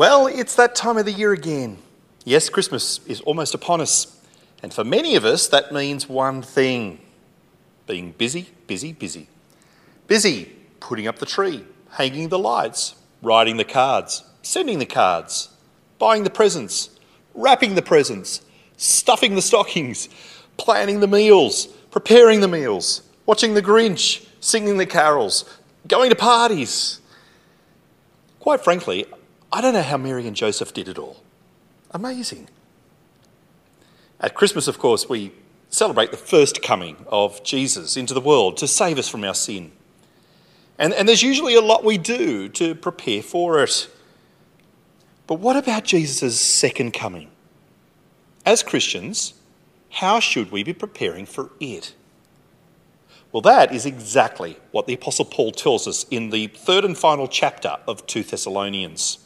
Well, it's that time of the year again. Yes, Christmas is almost upon us. And for many of us, that means one thing being busy, busy, busy. Busy putting up the tree, hanging the lights, writing the cards, sending the cards, buying the presents, wrapping the presents, stuffing the stockings, planning the meals, preparing the meals, watching the Grinch, singing the carols, going to parties. Quite frankly, I don't know how Mary and Joseph did it all. Amazing. At Christmas, of course, we celebrate the first coming of Jesus into the world to save us from our sin. And, and there's usually a lot we do to prepare for it. But what about Jesus' second coming? As Christians, how should we be preparing for it? Well, that is exactly what the Apostle Paul tells us in the third and final chapter of 2 Thessalonians.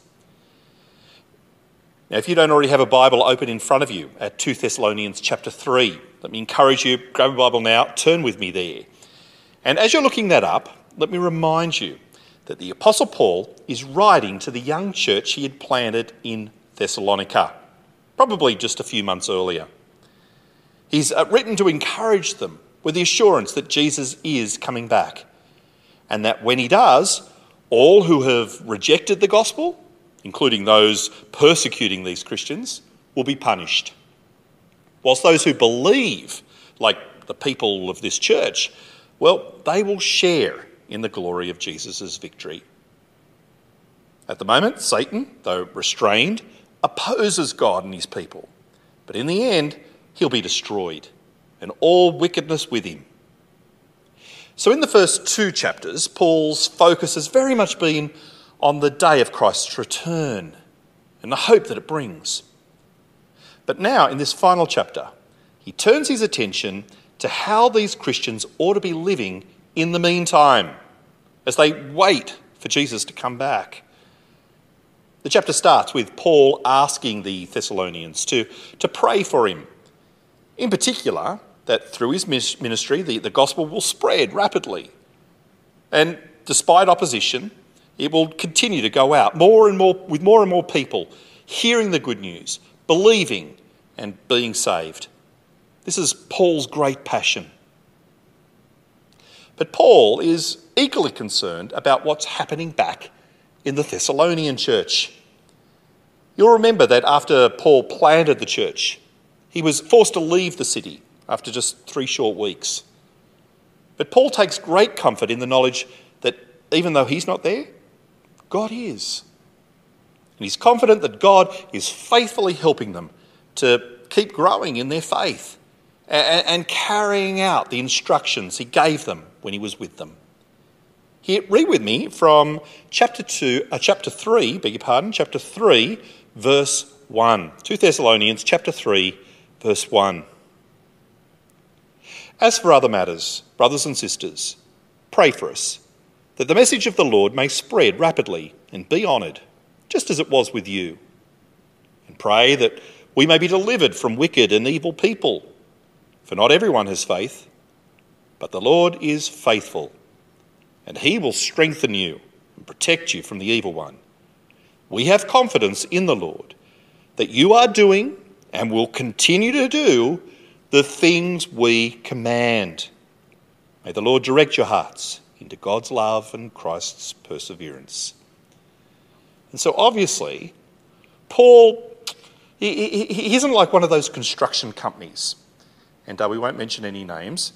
Now, if you don't already have a Bible open in front of you at 2 Thessalonians chapter 3, let me encourage you, grab a Bible now, turn with me there. And as you're looking that up, let me remind you that the Apostle Paul is writing to the young church he had planted in Thessalonica, probably just a few months earlier. He's uh, written to encourage them with the assurance that Jesus is coming back, and that when he does, all who have rejected the gospel including those persecuting these Christians, will be punished. Whilst those who believe, like the people of this church, well, they will share in the glory of Jesus' victory. At the moment, Satan, though restrained, opposes God and his people. But in the end, he'll be destroyed, and all wickedness with him. So, in the first two chapters, Paul's focus has very much been on the day of Christ's return and the hope that it brings. But now, in this final chapter, he turns his attention to how these Christians ought to be living in the meantime as they wait for Jesus to come back. The chapter starts with Paul asking the Thessalonians to, to pray for him. In particular, that through his ministry, the, the gospel will spread rapidly. And despite opposition, it will continue to go out more and more with more and more people hearing the good news, believing and being saved. This is Paul's great passion. But Paul is equally concerned about what's happening back in the Thessalonian church. You'll remember that after Paul planted the church, he was forced to leave the city after just three short weeks. But Paul takes great comfort in the knowledge that even though he's not there, God is. And he's confident that God is faithfully helping them to keep growing in their faith and, carrying out the instructions he gave them when he was with them. Here, read with me from chapter two, uh, chapter three, beg your pardon, chapter three, verse one. Two Thessalonians, chapter three, verse one. As for other matters, brothers and sisters, pray for us that the message of the Lord may spread rapidly and be honoured, just as it was with you. And pray that we may be delivered from wicked and evil people. For not everyone has faith, but the Lord is faithful, and he will strengthen you and protect you from the evil one. We have confidence in the Lord that you are doing and will continue to do the things we command. May the Lord direct your hearts into God's love and Christ's perseverance. And so, obviously, Paul, he, he, he isn't like one of those construction companies, and uh, we won't mention any names,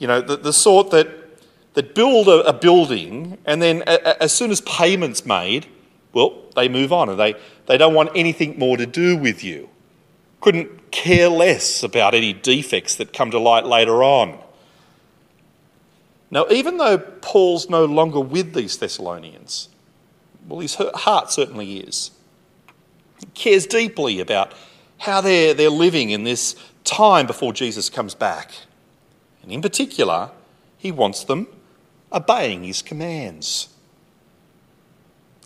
you know, the, the sort that, that build a, a building and then a, a, as soon as payment's made, well, they move on and they, they don't want anything more to do with you. Couldn't care less about any defects that come to light later on. Now, even though Paul's no longer with these Thessalonians, well, his heart certainly is. He cares deeply about how they're, they're living in this time before Jesus comes back. And in particular, he wants them obeying his commands.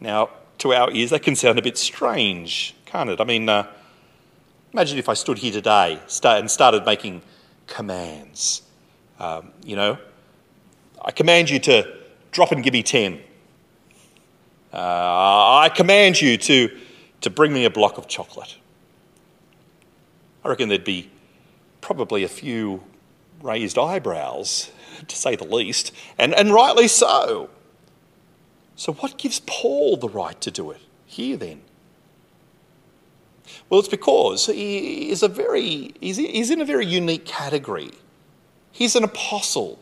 Now, to our ears, that can sound a bit strange, can't it? I mean, uh, imagine if I stood here today and started making commands. Um, you know, I command you to drop and give me 10. Uh, I command you to to bring me a block of chocolate. I reckon there'd be probably a few raised eyebrows, to say the least, and, and rightly so. So, what gives Paul the right to do it here then? Well, it's because he is a very, he's in a very unique category. He's an apostle.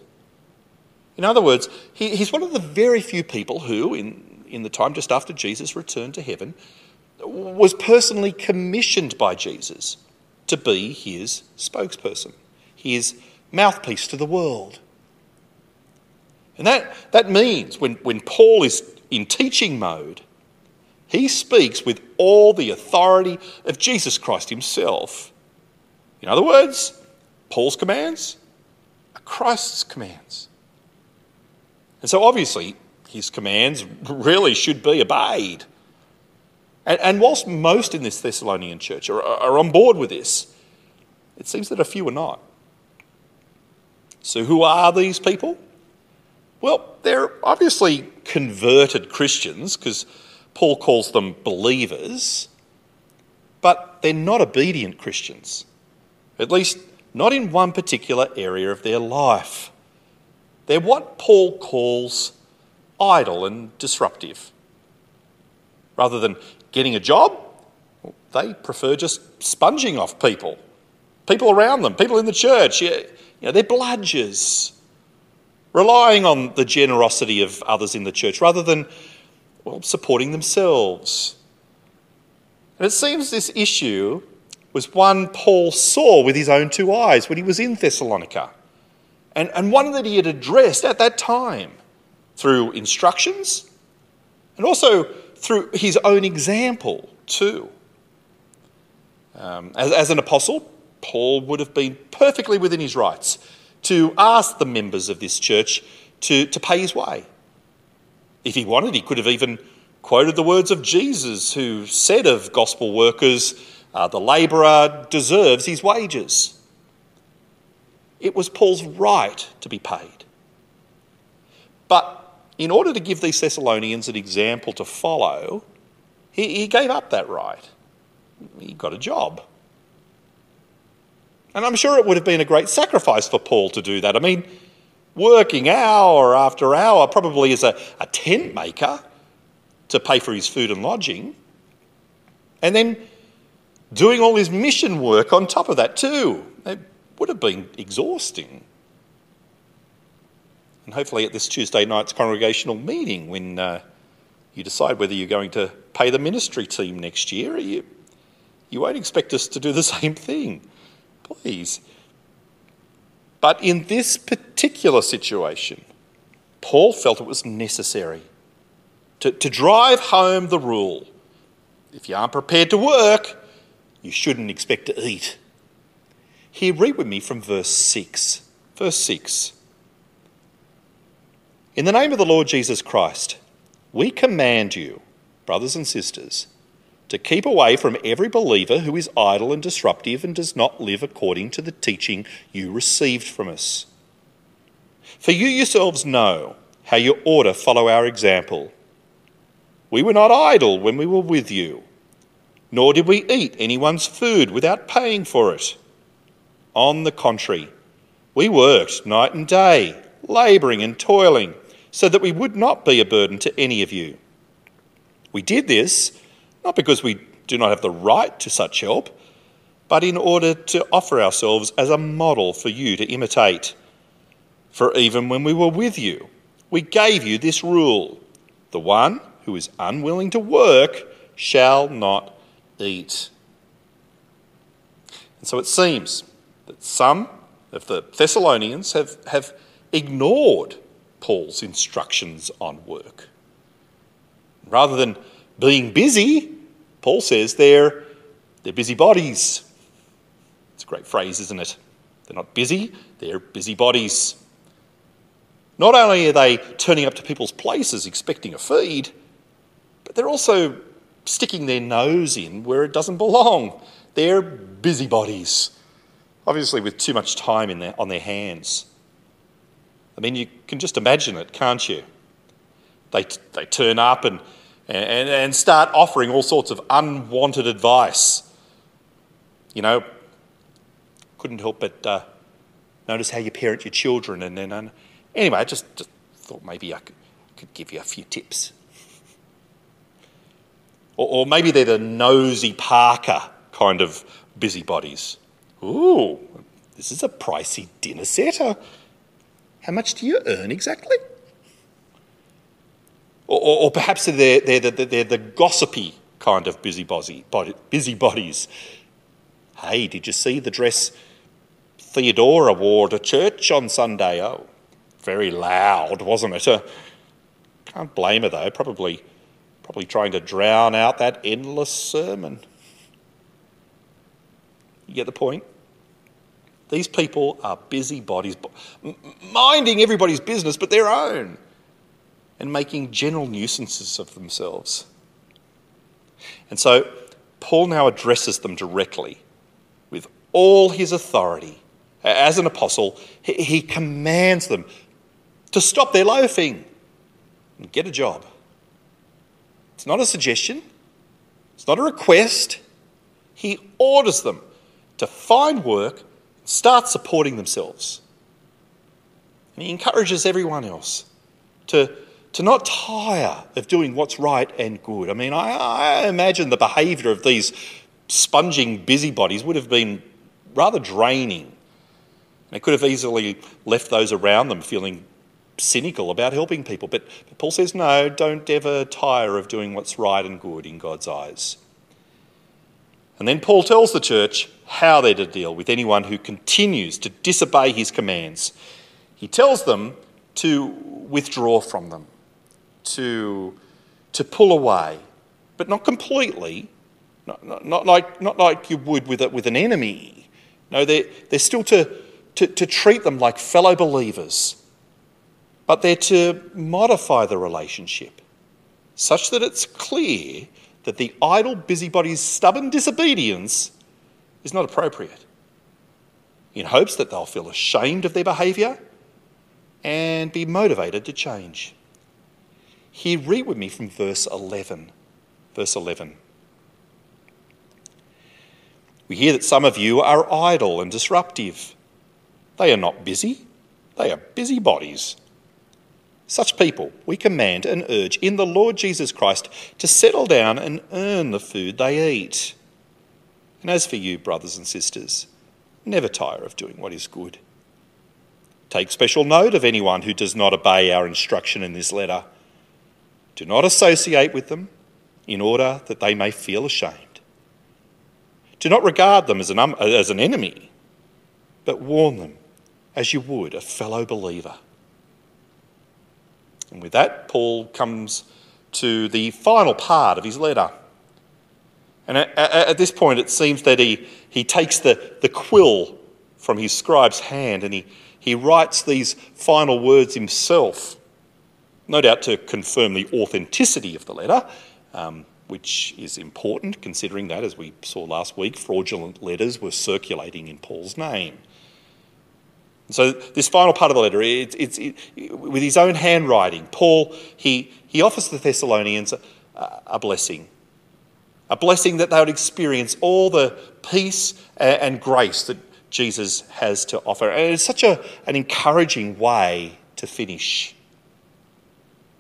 In other words, he, he's one of the very few people who, in, in the time just after Jesus returned to heaven, was personally commissioned by Jesus to be his spokesperson, his mouthpiece to the world. And that, that means when, when Paul is in teaching mode, he speaks with all the authority of Jesus Christ himself. In other words, Paul's commands are Christ's commands. And so obviously, his commands really should be obeyed. And, and whilst most in this Thessalonian church are, are on board with this, it seems that a few are not. So, who are these people? Well, they're obviously converted Christians because Paul calls them believers, but they're not obedient Christians, at least not in one particular area of their life. They're what Paul calls idle and disruptive. Rather than getting a job, they prefer just sponging off people, people around them, people in the church. You know, they're bludgers, relying on the generosity of others in the church rather than well, supporting themselves. And it seems this issue was one Paul saw with his own two eyes when he was in Thessalonica, and, and one that he had addressed at that time through instructions and also through his own example, too. Um, as, as an apostle, Paul would have been perfectly within his rights to ask the members of this church to, to pay his way if he wanted, he could have even quoted the words of Jesus, who said of gospel workers, uh, the labourer deserves his wages. It was Paul's right to be paid. But in order to give these Thessalonians an example to follow, he, he gave up that right. He got a job. And I'm sure it would have been a great sacrifice for Paul to do that. I mean, working hour after hour, probably as a, a tent maker to pay for his food and lodging, and then doing all his mission work on top of that too. Would have been exhausting. And hopefully, at this Tuesday night's congregational meeting, when uh, you decide whether you're going to pay the ministry team next year, you, you won't expect us to do the same thing. Please. But in this particular situation, Paul felt it was necessary to, to drive home the rule if you aren't prepared to work, you shouldn't expect to eat. Here, read with me from verse 6. Verse 6. In the name of the Lord Jesus Christ, we command you, brothers and sisters, to keep away from every believer who is idle and disruptive and does not live according to the teaching you received from us. For you yourselves know how you ought to follow our example. We were not idle when we were with you, nor did we eat anyone's food without paying for it. On the contrary, we worked night and day, labouring and toiling, so that we would not be a burden to any of you. We did this not because we do not have the right to such help, but in order to offer ourselves as a model for you to imitate. For even when we were with you, we gave you this rule the one who is unwilling to work shall not eat. And so it seems that some of the Thessalonians have, have ignored Paul's instructions on work. Rather than being busy, Paul says they're, they're busybodies. It's a great phrase, isn't it? They're not busy, they're busybodies. Not only are they turning up to people's places expecting a feed, but they're also sticking their nose in where it doesn't belong. They're busybodies, obviously, with too much time in their, on their hands. I mean, you can just imagine it, can't you? They, they turn up and and, and start offering all sorts of unwanted advice. You know, couldn't help but uh, notice how you parent your children. And then, uh, anyway, I just, just thought maybe I could, could give you a few tips. Or, or maybe they're the nosy Parker kind of busybodies. Ooh, this is a pricey dinner set. Uh, how much do you earn exactly? Or, or, or perhaps they're, they're, they're, they're, the gossipy kind of busybody, busybodies. Hey, did you see the dress Theodora wore to church on Sunday? Oh, very loud, wasn't it? Uh, can't blame her though. Probably, probably trying to drown out that endless sermon. You get the point? These people are busybodies, minding everybody's business but their own, and making general nuisances of themselves. And so Paul now addresses them directly with all his authority. As an apostle, he commands them to stop their loafing and get a job. It's not a suggestion, it's not a request. He orders them to find work start supporting themselves. And he encourages everyone else to, to not tire of doing what's right and good. I mean, I, I imagine the behaviour of these sponging busybodies would have been rather draining. They could have easily left those around them feeling cynical about helping people. But Paul says, no, don't ever tire of doing what's right and good in God's eyes. And then Paul tells the church how they're to deal with anyone who continues to disobey his commands. He tells them to withdraw from them, to, to pull away, but not completely, not, not, not like, not like you would with, a, with an enemy. No, they're, they're still to, to, to treat them like fellow believers, but they're to modify the relationship such that it's clear that the idle busybody's stubborn disobedience is not appropriate, in hopes that they'll feel ashamed of their behaviour and be motivated to change. Here, read with me from verse 11. Verse 11. We hear that some of you are idle and disruptive. They are not busy, they are busybodies. Such people we command and urge in the Lord Jesus Christ to settle down and earn the food they eat. And as for you, brothers and sisters, never tire of doing what is good. Take special note of anyone who does not obey our instruction in this letter. Do not associate with them in order that they may feel ashamed. Do not regard them as an, um, as an enemy, but warn them as you would a fellow believer. And with that, Paul comes to the final part of his letter. And at, at, this point, it seems that he, he takes the, the quill from his scribe's hand and he, he writes these final words himself, no doubt to confirm the authenticity of the letter, um, which is important considering that, as we saw last week, fraudulent letters were circulating in Paul's name. So this final part of the letter, it's, it's it, with his own handwriting, Paul he he offers the Thessalonians a, a, blessing, a blessing that they would experience all the peace and, grace that Jesus has to offer, and it's such a, an encouraging way to finish.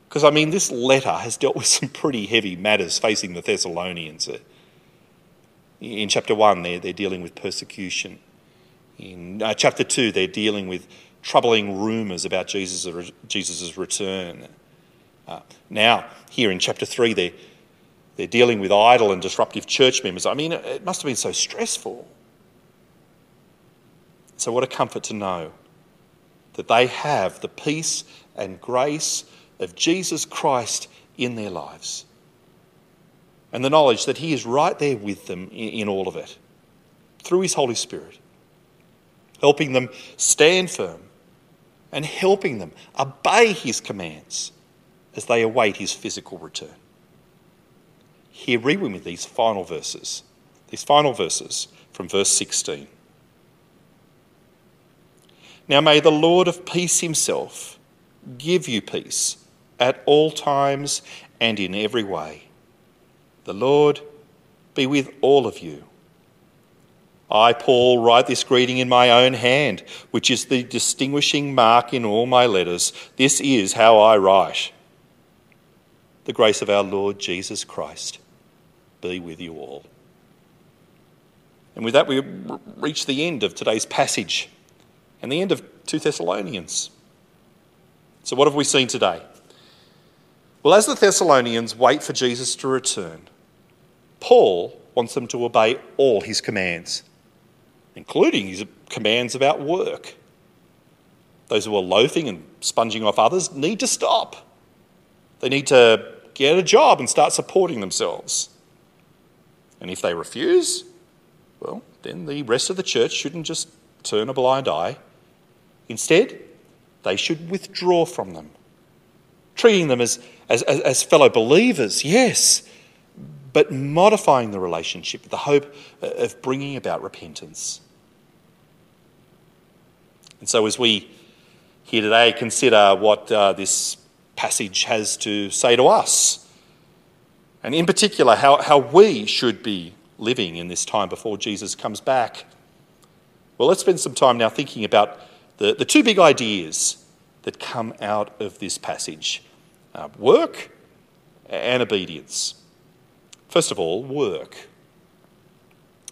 Because I mean, this letter has dealt with some pretty heavy matters facing the Thessalonians. In chapter one, they're, they're dealing with persecution. In uh, chapter 2, they're dealing with troubling rumours about Jesus' Jesus's return. Uh, now, here in chapter 3, they're, they're dealing with idle and disruptive church members. I mean, it must have been so stressful. So, what a comfort to know that they have the peace and grace of Jesus Christ in their lives. And the knowledge that He is right there with them in, all of it through His Holy Spirit helping them stand firm and helping them obey his commands as they await his physical return. Here, read with me these final verses, these final verses from verse 16. Now may the Lord of peace himself give you peace at all times and in every way. The Lord be with all of you. I, Paul, write this greeting in my own hand, which is the distinguishing mark in all my letters. This is how I write. The grace of our Lord Jesus Christ be with you all. And with that, we reach the end of today's passage and the end of 2 Thessalonians. So, what have we seen today? Well, as the Thessalonians wait for Jesus to return, Paul wants them to obey all his commands, including his commands about work. Those who are loafing and sponging off others need to stop. They need to get a job and start supporting themselves. And if they refuse, well, then the rest of the church shouldn't just turn a blind eye. Instead, they should withdraw from them, treating them as, as, as, fellow believers, yes, but modifying the relationship with the hope of bringing about repentance. And so, as we here today consider what uh, this passage has to say to us, and in particular, how, how we should be living in this time before Jesus comes back, well, let's spend some time now thinking about the, the two big ideas that come out of this passage uh, work and obedience. First of all, work.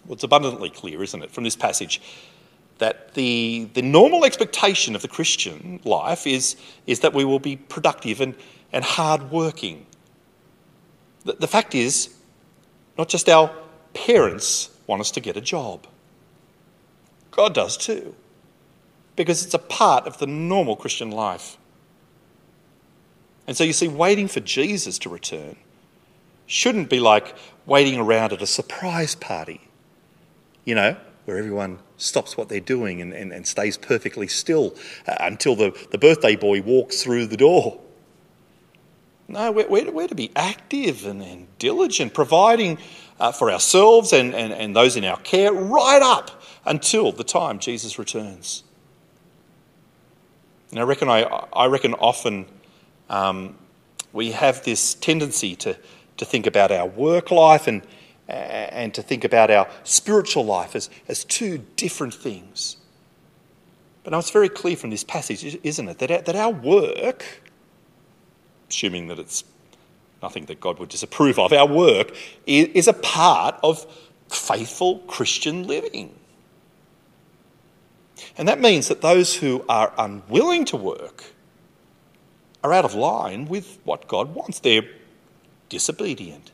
Well, it's abundantly clear, isn't it, from this passage, that the, the normal expectation of the Christian life is, is that we will be productive and, and hard working. The, the fact is, not just our parents want us to get a job, God does too because it's a part of the normal Christian life. And so you see, waiting for Jesus to return shouldn't be like waiting around at a surprise party, you know, where everyone stops what they're doing and, and, and stays perfectly still uh, until the, the birthday boy walks through the door. No, we're, we're, we're to be active and, and diligent, providing uh, for ourselves and, and, and those in our care right up until the time Jesus returns. And I reckon, I, I reckon often um, we have this tendency to, to think about our work life and, and to think about our spiritual life as, as two different things. But now it's very clear from this passage, isn't it, that our, that our work, assuming that it's nothing that God would disapprove of, our work is a part of faithful Christian living. And that means that those who are unwilling to work are out of line with what God wants. They're disobedient.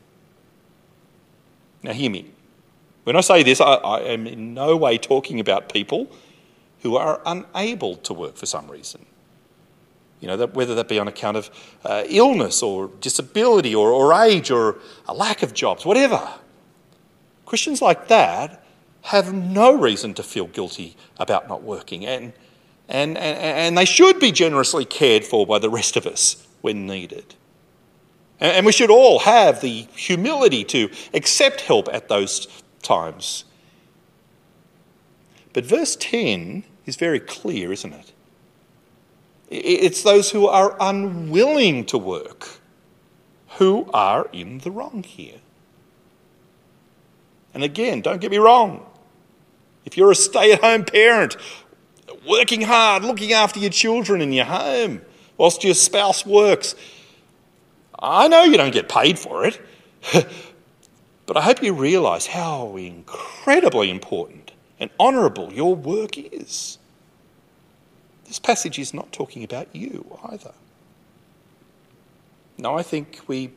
Now, hear me. When I say this, I, I, am in no way talking about people who are unable to work for some reason. You know, that, whether that be on account of uh, illness or disability or, or age or a lack of jobs, whatever. Christians like that have no reason to feel guilty about not working, and, and, and, and they should be generously cared for by the rest of us when needed. And we should all have the humility to accept help at those times. But verse 10 is very clear, isn't it? It's those who are unwilling to work who are in the wrong here. And again, don't get me wrong. If you're a stay at home parent, working hard, looking after your children in your home whilst your spouse works, I know you don't get paid for it, but I hope you realise how incredibly important and honourable your work is. This passage is not talking about you either. Now, I think we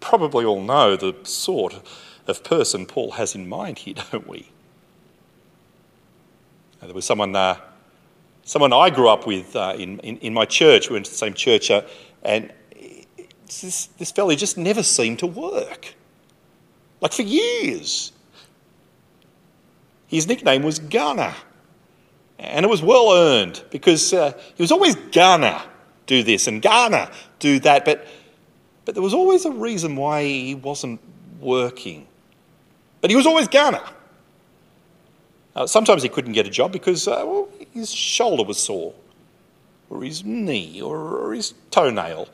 probably all know the sort of person Paul has in mind here, don't we? There was someone, uh, someone I grew up with uh, in, in, in, my church. We went to the same church, uh, and this, this fella just never seemed to work. Like for years. His nickname was Gunner. And it was well earned because uh, he was always gonna do this and gonna do that. But, but there was always a reason why he wasn't working. But he was always gonna. Uh, sometimes he couldn't get a job because uh, well, his shoulder was sore, or his knee, or, or his toenail.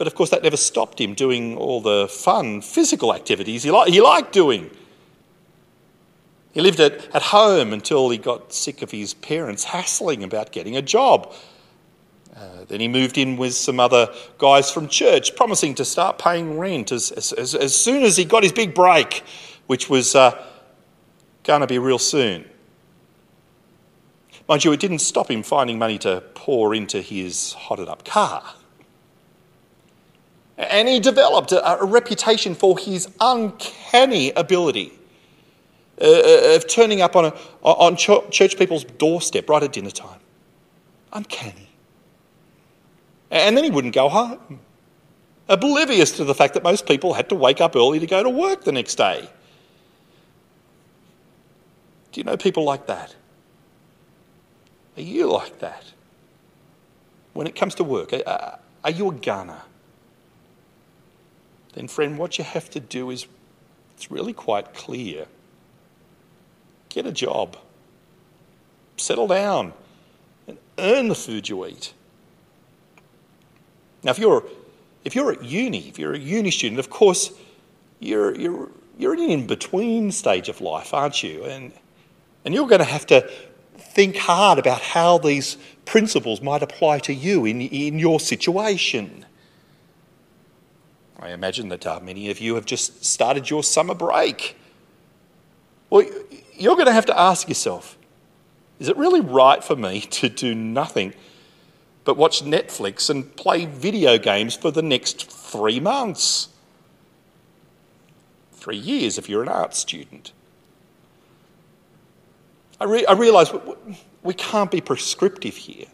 But of course, that never stopped him doing all the fun physical activities he, li- he liked doing. He lived at, at home until he got sick of his parents hassling about getting a job. Uh, then he moved in with some other guys from church, promising to start paying rent as, as, as soon as he got his big break, which was uh, going to be real soon. Mind you, it didn't stop him finding money to pour into his hotted up car. And he developed a, a reputation for his uncanny ability uh, uh, of turning up on, a, on church people's doorstep right at dinner time. Uncanny. And then he wouldn't go home, oblivious to the fact that most people had to wake up early to go to work the next day. Do you know people like that? Are you like that? When it comes to work, are, are you a gunner? Then, friend, what you have to do is it's really quite clear. Get a job, settle down, and earn the food you eat. Now, if you're, if you're at uni, if you're a uni student, of course, you're, you're, you're in an in between stage of life, aren't you? And, and you're going to have to think hard about how these principles might apply to you in, in your situation. I imagine that uh, many of you have just started your summer break. Well, you're going to have to ask yourself is it really right for me to do nothing but watch Netflix and play video games for the next three months? Three years if you're an art student. I, re- I realise we can't be prescriptive here.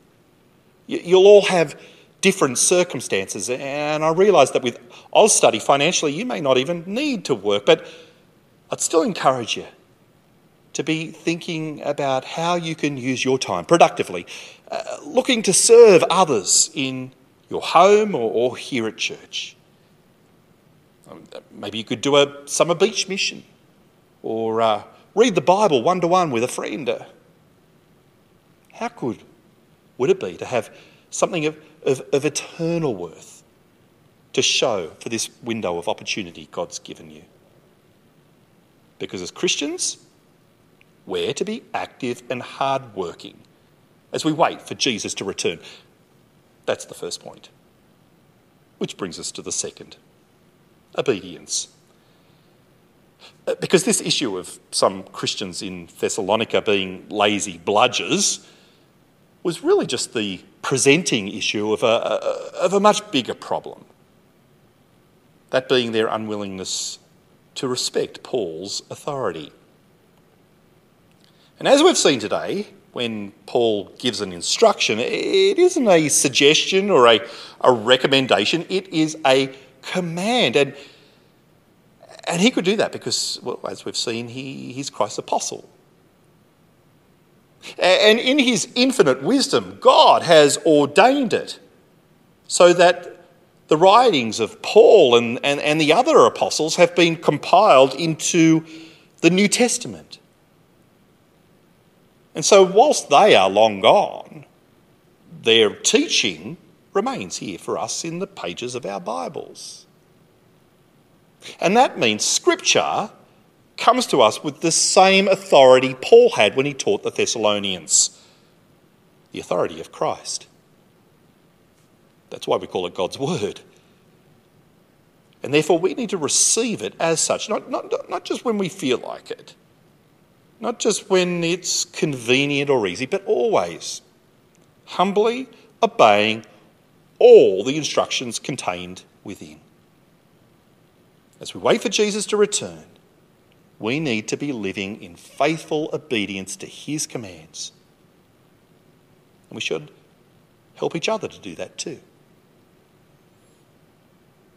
You'll all have different circumstances, and I realise that with Austudy financially, you may not even need to work, but I'd still encourage you to be thinking about how you can use your time productively, uh, looking to serve others in your home or, or here at church. Um, maybe you could do a summer beach mission or uh, read the Bible one to one with a friend. Uh, how good would it be to have something of, of, of eternal worth to show for this window of opportunity God's given you? Because as Christians, we're to be active and hardworking as we wait for Jesus to return. That's the first point. Which brings us to the second obedience. Uh, because this issue of some Christians in Thessalonica being lazy bludgers was really just the presenting issue of a, of a much bigger problem. That being their unwillingness to respect Paul's authority. And as we've seen today, when Paul gives an instruction, it isn't a suggestion or a, a recommendation, it is a command. And, and he could do that because, well, as we've seen, he, he's Christ's apostle. And in his infinite wisdom, God has ordained it so that the writings of Paul and, and, and the other apostles have been compiled into the New Testament. And so, whilst they are long gone, their teaching remains here for us in the pages of our Bibles. And that means Scripture comes to us with the same authority Paul had when he taught the Thessalonians the authority of Christ. That's why we call it God's Word. And therefore, we need to receive it as such, not, not, not just when we feel like it, not just when it's convenient or easy, but always humbly obeying all the instructions contained within. As we wait for Jesus to return, we need to be living in faithful obedience to his commands. And we should help each other to do that too.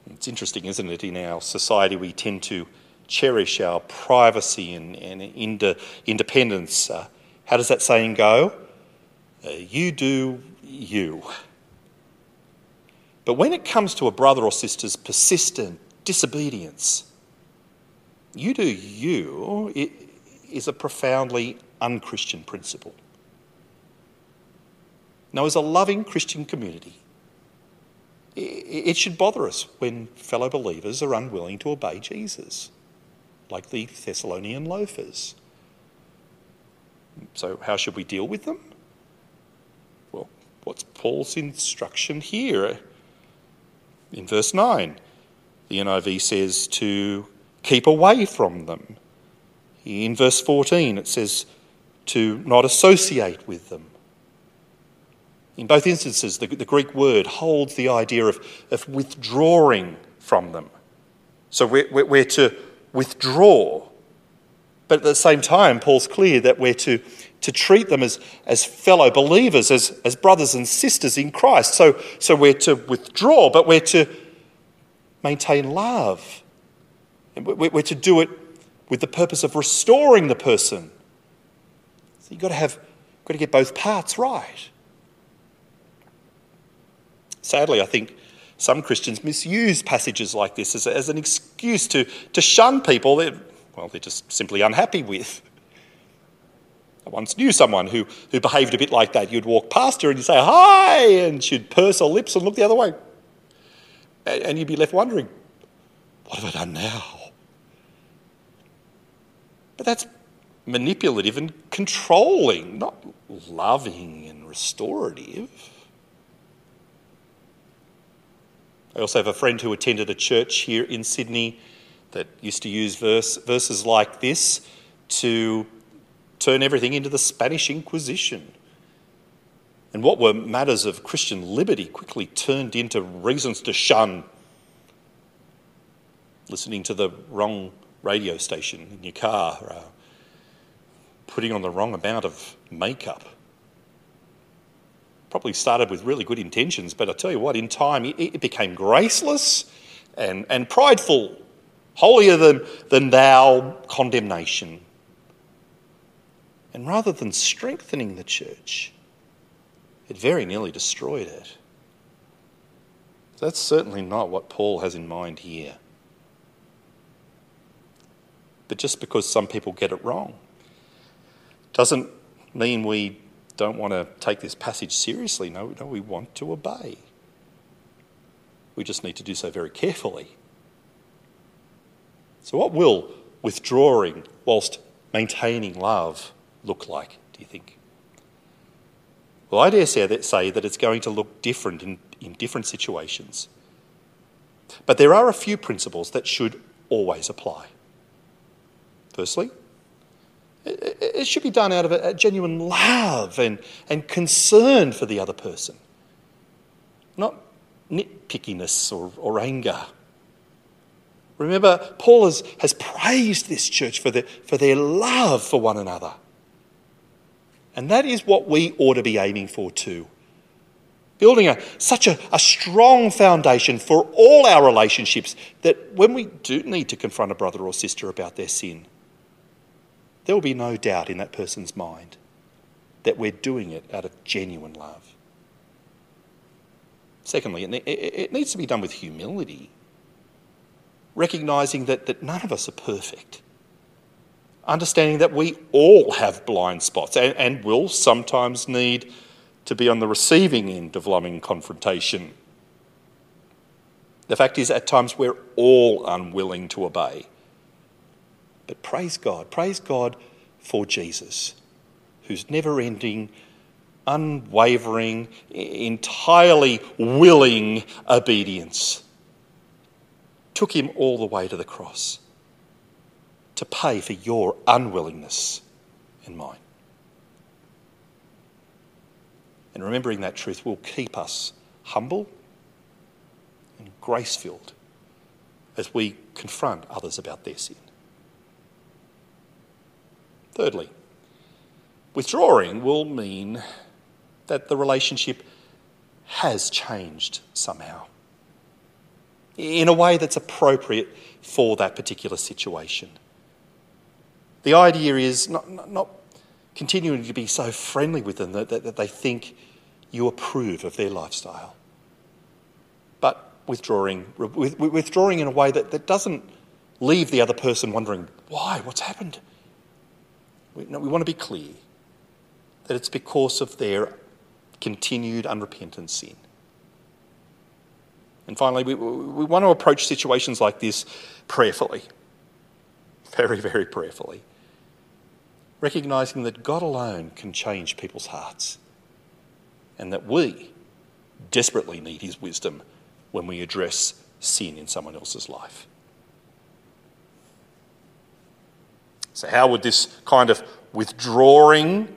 It's interesting, isn't it? In our society, we tend to cherish our privacy and, and ind- independence. Uh, how does that saying go? Uh, you do you. But when it comes to a brother or sister's persistent disobedience, you do you it is a profoundly unchristian principle. Now, as a loving Christian community, It should bother us when fellow believers are unwilling to obey Jesus, like the Thessalonian loafers. So, how should we deal with them? Well, what's Paul's instruction here? In verse 9, the NIV says to keep away from them. In verse 14, it says to not associate with them. In both instances, the, the Greek word holds the idea of, of withdrawing from them. So we're, we're to withdraw. But at the same time, Paul's clear that we're to, to treat them as, as fellow believers, as, as brothers and sisters in Christ. So, so we're to withdraw, but we're to maintain love. We're to do it with the purpose of restoring the person. So you've got to have, got to get both parts right. Sadly, I think some Christians misuse passages like this as, as an excuse to, to shun people that, well, they're just simply unhappy with. I once knew someone who, who behaved a bit like that. You'd walk past her and you'd say, Hi! And she'd purse her lips and look the other way. And you'd be left wondering, What have I done now? But that's manipulative and controlling, not loving and restorative. I also have a friend who attended a church here in Sydney that used to use verse, verses like this to turn everything into the Spanish Inquisition. And what were matters of Christian liberty quickly turned into reasons to shun listening to the wrong radio station in your car, uh, putting on the wrong amount of makeup. Probably started with really good intentions, but I tell you what, in time it, it became graceless and, and prideful, holier than, than thou condemnation. And rather than strengthening the church, it very nearly destroyed it. That's certainly not what Paul has in mind here. But just because some people get it wrong doesn't mean we don't want to take this passage seriously. No, no, we want to obey. We just need to do so very carefully. So, what will withdrawing whilst maintaining love look like, do you think? Well, I dare say that it's going to look different in, in different situations. But there are a few principles that should always apply. Firstly, it should be done out of a genuine love and, and concern for the other person, not nitpickiness or, or anger. Remember, Paul has, has praised this church for, the, for their love for one another. And that is what we ought to be aiming for too. Building a, such a, a strong foundation for all our relationships that when we do need to confront a brother or sister about their sin, there will be no doubt in that person's mind that we're doing it out of genuine love. Secondly, it needs to be done with humility, recognising that, that none of us are perfect understanding that we all have blind spots and, and will sometimes need to be on the receiving end of loving confrontation. The fact is, at times we're all unwilling to obey. But praise God, praise God for Jesus, who's never ending, unwavering, entirely willing obedience took him all the way to the cross to pay for your unwillingness and mine. And remembering that truth will keep us humble and grace filled as we confront others about their sin. Thirdly, withdrawing will mean that the relationship has changed somehow in a way that's appropriate for that particular situation. The idea is not, not, not continuing to be so friendly with them that, that, that they think you approve of their lifestyle, but withdrawing, withdrawing in a way that, that doesn't leave the other person wondering, why? What's happened? We, no, we want to be clear that it's because of their continued unrepentant sin. And finally, we, we want to approach situations like this prayerfully. Very, very prayerfully. Recognizing that God alone can change people's hearts and that we desperately need His wisdom when we address sin in someone else's life. So, how would this kind of withdrawing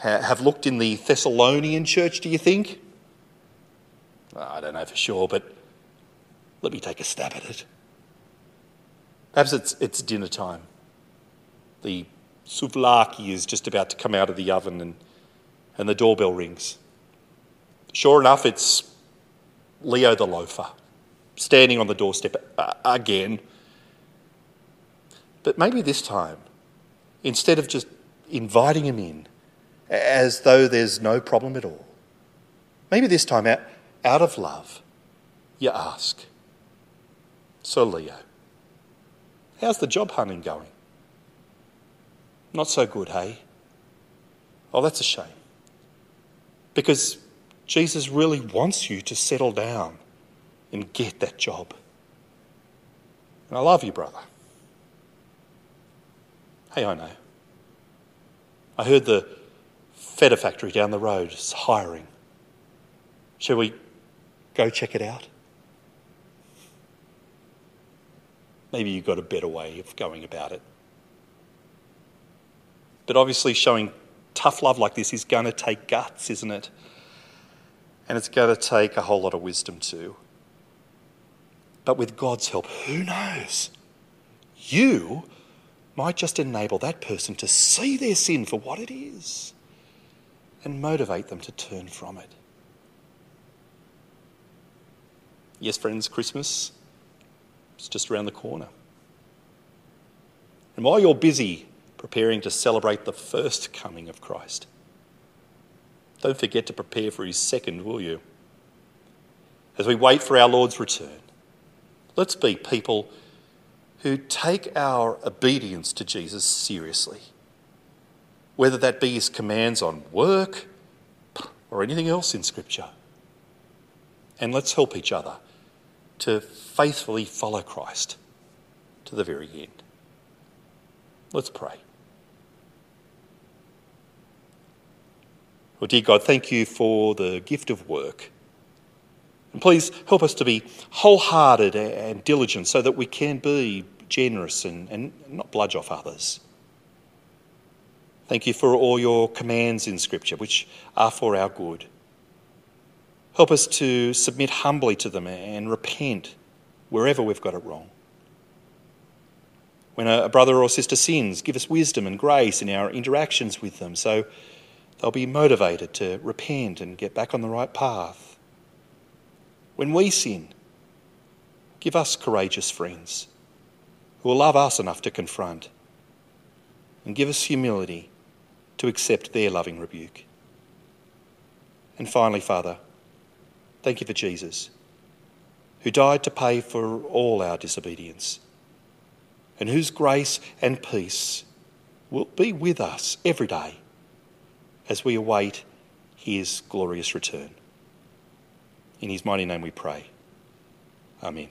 have looked in the Thessalonian church, do you think? I don't know for sure, but let me take a stab at it. Perhaps it's, it's dinner time. The souvlaki is just about to come out of the oven and, and the doorbell rings. Sure enough, it's Leo the loafer standing on the doorstep uh, again. But maybe this time, instead of just inviting him in as though there's no problem at all, maybe this time, out, out of love, you ask, So, Leo, how's the job hunting going? Not so good, hey? Oh, that's a shame. Because Jesus really wants you to settle down and get that job. And I love you, brother. Hey, I know. I heard the Feta factory down the road is hiring. Shall we go check it out? Maybe you've got a better way of going about it. But obviously, showing tough love like this is going to take guts, isn't it? And it's going to take a whole lot of wisdom too. But with God's help, who knows? You might just enable that person to see their sin for what it is and motivate them to turn from it. Yes, friends, Christmas is just around the corner. And while you're busy preparing to celebrate the first coming of Christ, don't forget to prepare for his second, will you? As we wait for our Lord's return, let's be people who take our obedience to Jesus seriously, whether that be his commands on work or anything else in Scripture. And let's help each other to faithfully follow Christ to the very end. Let's pray. Well, dear God, thank you for the gift of work. And please help us to be wholehearted and diligent so that we can be generous and, and not bludge off others. Thank you for all your commands in Scripture, which are for our good. Help us to submit humbly to them and repent wherever we've got it wrong. When a brother or sister sins, give us wisdom and grace in our interactions with them so They'll be motivated to repent and get back on the right path. When we sin, give us courageous friends who will love us enough to confront and give us humility to accept their loving rebuke. And finally, Father, thank you for Jesus, who died to pay for all our disobedience, and whose grace and peace will be with us every day as we await his glorious return. In his mighty name we pray. Amen.